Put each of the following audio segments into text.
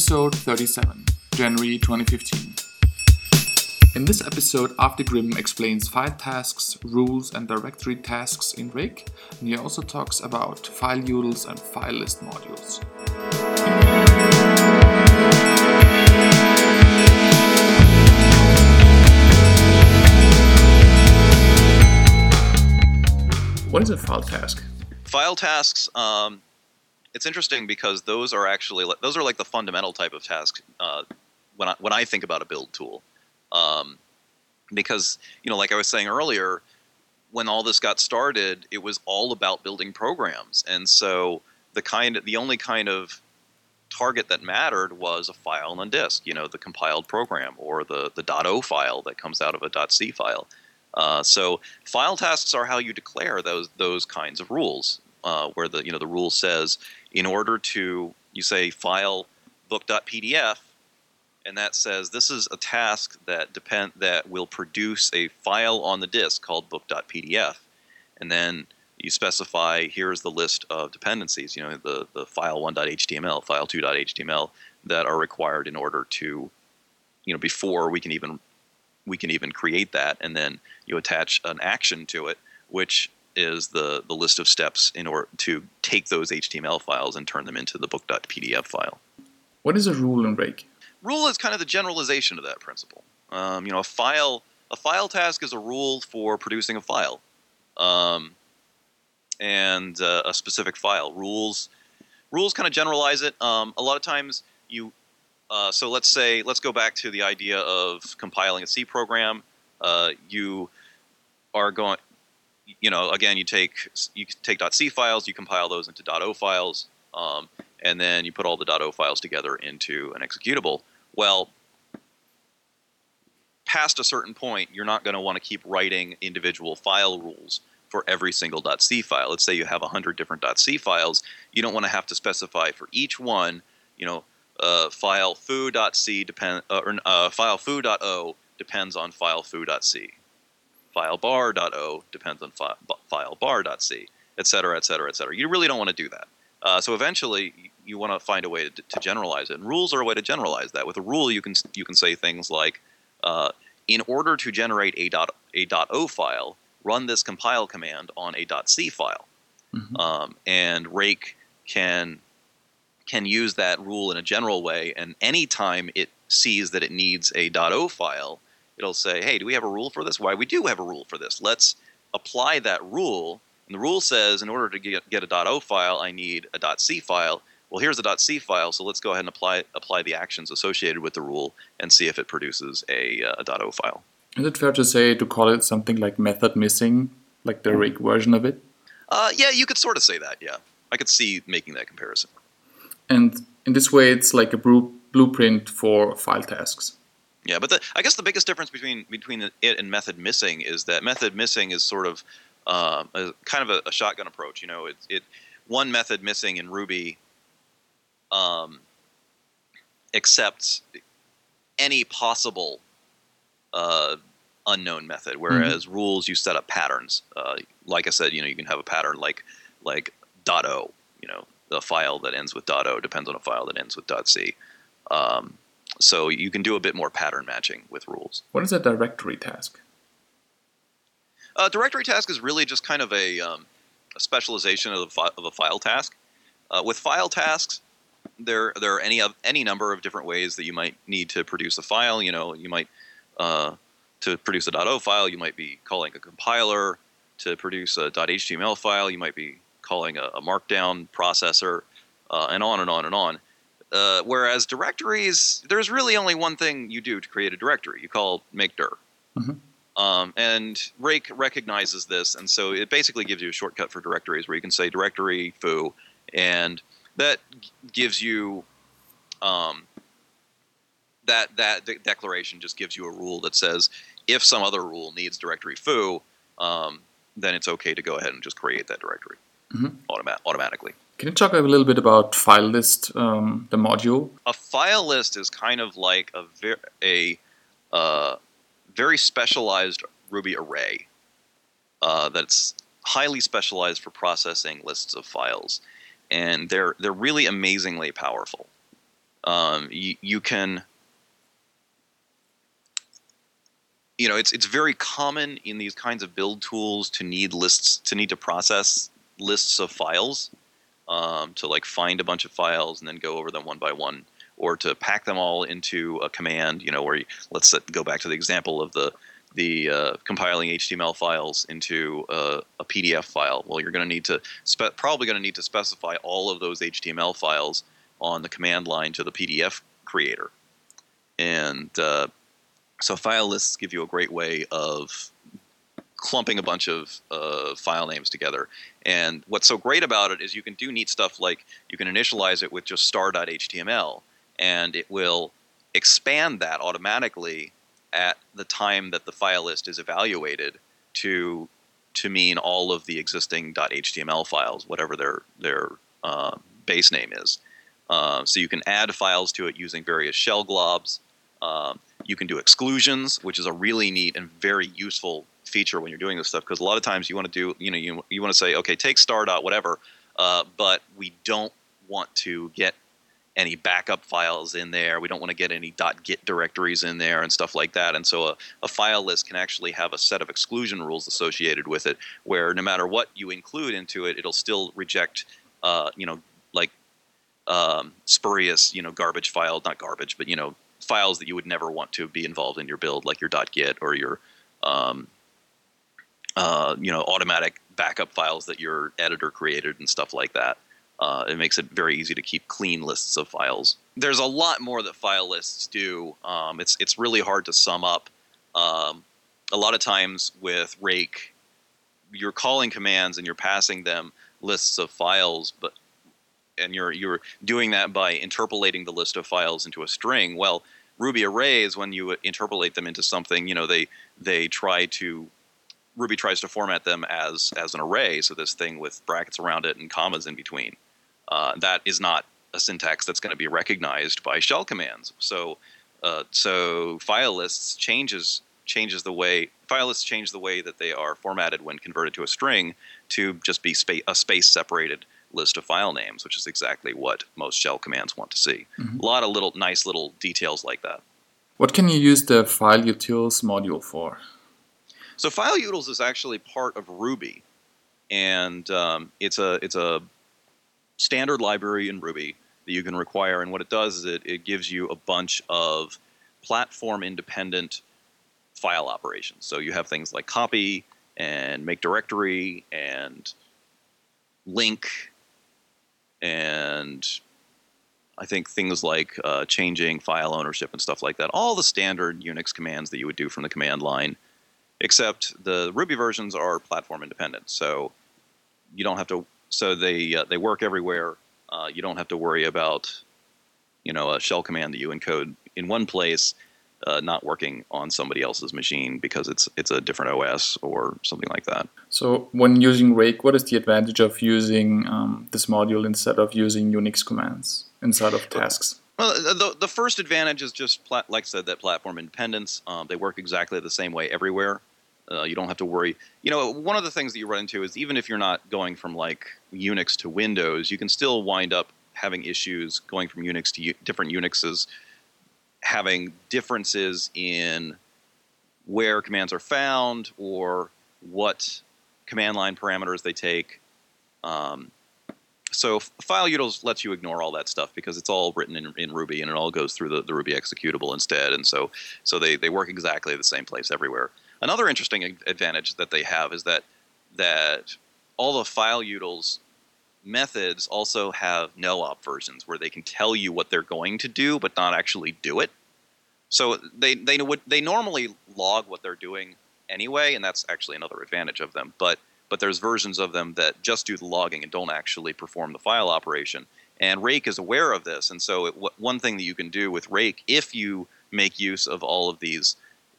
Episode 37, January 2015. In this episode, Grimm explains file tasks, rules, and directory tasks in Rake, and he also talks about file utils and file list modules. What is a file task? File tasks. Um, it's interesting because those are actually those are like the fundamental type of task uh, when I, when I think about a build tool. Um, because you know, like I was saying earlier, when all this got started, it was all about building programs, and so the kind the only kind of target that mattered was a file on disk, you know, the compiled program or the the .o file that comes out of a .c file. Uh, so file tasks are how you declare those those kinds of rules, uh, where the you know the rule says in order to you say file book.pdf, and that says this is a task that depend that will produce a file on the disk called book.pdf, and then you specify here's the list of dependencies, you know the the file 1.html, file 2.html that are required in order to you know before we can even we can even create that, and then you attach an action to it, which is the, the list of steps in order to take those HTML files and turn them into the book.pdf file. What is a rule in Rake? Rule is kind of the generalization of that principle. Um, you know, a file a file task is a rule for producing a file, um, and uh, a specific file. Rules rules kind of generalize it. Um, a lot of times you uh, so let's say let's go back to the idea of compiling a C program. Uh, you are going, you know, again, you take you take .c files, you compile those into .o files, um, and then you put all the .o files together into an executable. Well, past a certain point, you're not going to want to keep writing individual file rules for every single .c file. Let's say you have 100 different .c files. You don't want to have to specify for each one, you know, uh, file foo.c depend uh, or uh, file foo.o depends on file foo.c. File bar.o depends on fi- file bar.c, et cetera, et cetera, et cetera. You really don't want to do that. Uh, so eventually, you want to find a way to, to, generalize it, and rules are a way to generalize that. With a rule, you can you can say things like, uh, in order to generate a dot a .o file, run this compile command on a .c file, mm-hmm. um, and Rake can can use that rule in a general way, and anytime it sees that it needs a .o file, it'll say, hey, do we have a rule for this? Why, we do have a rule for this. Let's apply that rule. And the rule says, in order to get, get a .o file, I need a .c file. Well, here's a .c file, so let's go ahead and apply apply the actions associated with the rule and see if it produces a, uh, a .o file. Is it fair to say to call it something like method missing, like the Rake version of it? Uh, yeah, you could sort of say that. Yeah, I could see making that comparison. And in this way, it's like a blueprint for file tasks. Yeah, but the, I guess the biggest difference between between it and method missing is that method missing is sort of uh, a, kind of a, a, shotgun approach. You know, it, it one method missing in Ruby um, accepts any possible uh, unknown method, whereas mm-hmm. rules you set up patterns. Uh, like I said, you know, you can have a pattern like like .o. You know, the file that ends with .o depends on a file that ends with .c. Um, so you can do a bit more pattern matching with rules. What is a directory task? A directory task is really just kind of a, um, a specialization of, fi- of, a file task. Uh, with file tasks, there there are any of any number of different ways that you might need to produce a file. You know, you might uh, to produce a .o file, you might be calling a compiler. To produce a .html file, you might be calling a, a markdown processor, uh, and on and on and on. Uh, whereas directories, there's really only one thing you do to create a directory. You call make dir. Mm-hmm. Um, and Rake recognizes this, and so it basically gives you a shortcut for directories where you can say directory foo, and that gives you um, that that de- declaration just gives you a rule that says if some other rule needs directory foo, um, then it's okay to go ahead and just create that directory mm-hmm. automa- automatically. Can you talk a little bit about file list, um, the module? A file list is kind of like a, ver- a uh, very specialized Ruby array uh, that's highly specialized for processing lists of files, and they're they're really amazingly powerful. um, you, you can you know it's it's very common in these kinds of build tools to need lists to need to process lists of files um, to like find a bunch of files and then go over them one by one or to pack them all into a command you know where you, let's go back to the example of the the uh, compiling HTML files into a, a PDF file. Well, you're going to need to spe- probably going to need to specify all of those HTML files on the command line to the PDF creator, and uh, so file lists give you a great way of clumping a bunch of uh, file names together. And what's so great about it is you can do neat stuff like you can initialize it with just star.html, and it will expand that automatically at the time that the file list is evaluated to to mean all of the existing .html files, whatever their their uh, base name is. Uh, so you can add files to it using various shell globs. Um, you can do exclusions, which is a really neat and very useful feature when you're doing this stuff because a lot of times you want to do you know you, you want to say okay take star dot whatever, uh, but we don't want to get any backup files in there. We don't want to get any dot .git directories in there and stuff like that. And so a, a, file list can actually have a set of exclusion rules associated with it, where no matter what you include into it, it'll still reject, uh, you know, like um, spurious, you know, garbage file, not garbage, but you know, files that you would never want to be involved in your build, like your .git or your, um, uh, you know, automatic backup files that your editor created and stuff like that. Uh, it makes it very easy to keep clean lists of files. There's a lot more that file lists do. Um, it's it's really hard to sum up. Um, a lot of times with Rake, you're calling commands and you're passing them lists of files, but and you're you're doing that by interpolating the list of files into a string. Well, Ruby arrays, when you interpolate them into something, you know they they try to Ruby tries to format them as as an array, so this thing with brackets around it and commas in between. Uh, that is not a syntax that's going to be recognized by shell commands. So, uh, so file lists changes changes the way file lists change the way that they are formatted when converted to a string to just be spa- a space separated list of file names, which is exactly what most shell commands want to see. Mm-hmm. A lot of little nice little details like that. What can you use the file utils module for? So file utils is actually part of Ruby, and um, it's a it's a standard library in Ruby that you can require. And what it does is it, it gives you a bunch of platform independent file operations. So you have things like copy and make directory and link and I think things like uh, changing file ownership and stuff like that. All the standard Unix commands that you would do from the command line, except the Ruby versions are platform independent. So you don't have to so they uh, they work everywhere. Uh, you don't have to worry about you know a shell command that you encode in one place uh, not working on somebody else's machine because it's it's a different OS or something like that. So when using Rake, what is the advantage of using um, this module instead of using Unix commands inside of tasks? Well, the, the first advantage is just, plat- like I said, that platform independence. Um, they work exactly the same way everywhere. Uh, you don't have to worry. You know, one of the things that you run into is even if you're not going from like Unix to Windows, you can still wind up having issues going from Unix to U- different Unixes, having differences in where commands are found or what command line parameters they take. Um, so file utils lets you ignore all that stuff because it's all written in, in Ruby and it all goes through the, the Ruby executable instead. And so so they, they work exactly the same place everywhere. Another interesting advantage that they have is that that all the file utils methods also have no op versions where they can tell you what they're going to do but not actually do it. So they they would they normally log what they're doing anyway, and that's actually another advantage of them. But but there's versions of them that just do the logging and don't actually perform the file operation. And Rake is aware of this, and so it, one thing that you can do with Rake, if you make use of all of these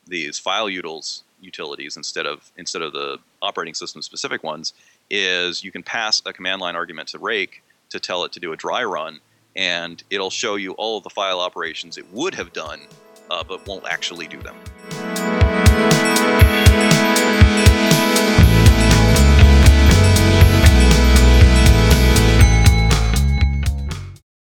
these file utils utilities instead of instead of the operating system specific ones is you can pass a command line argument to Rake to tell it to do a dry run, and it'll show you all of the file operations it would have done, uh, but won't actually do them.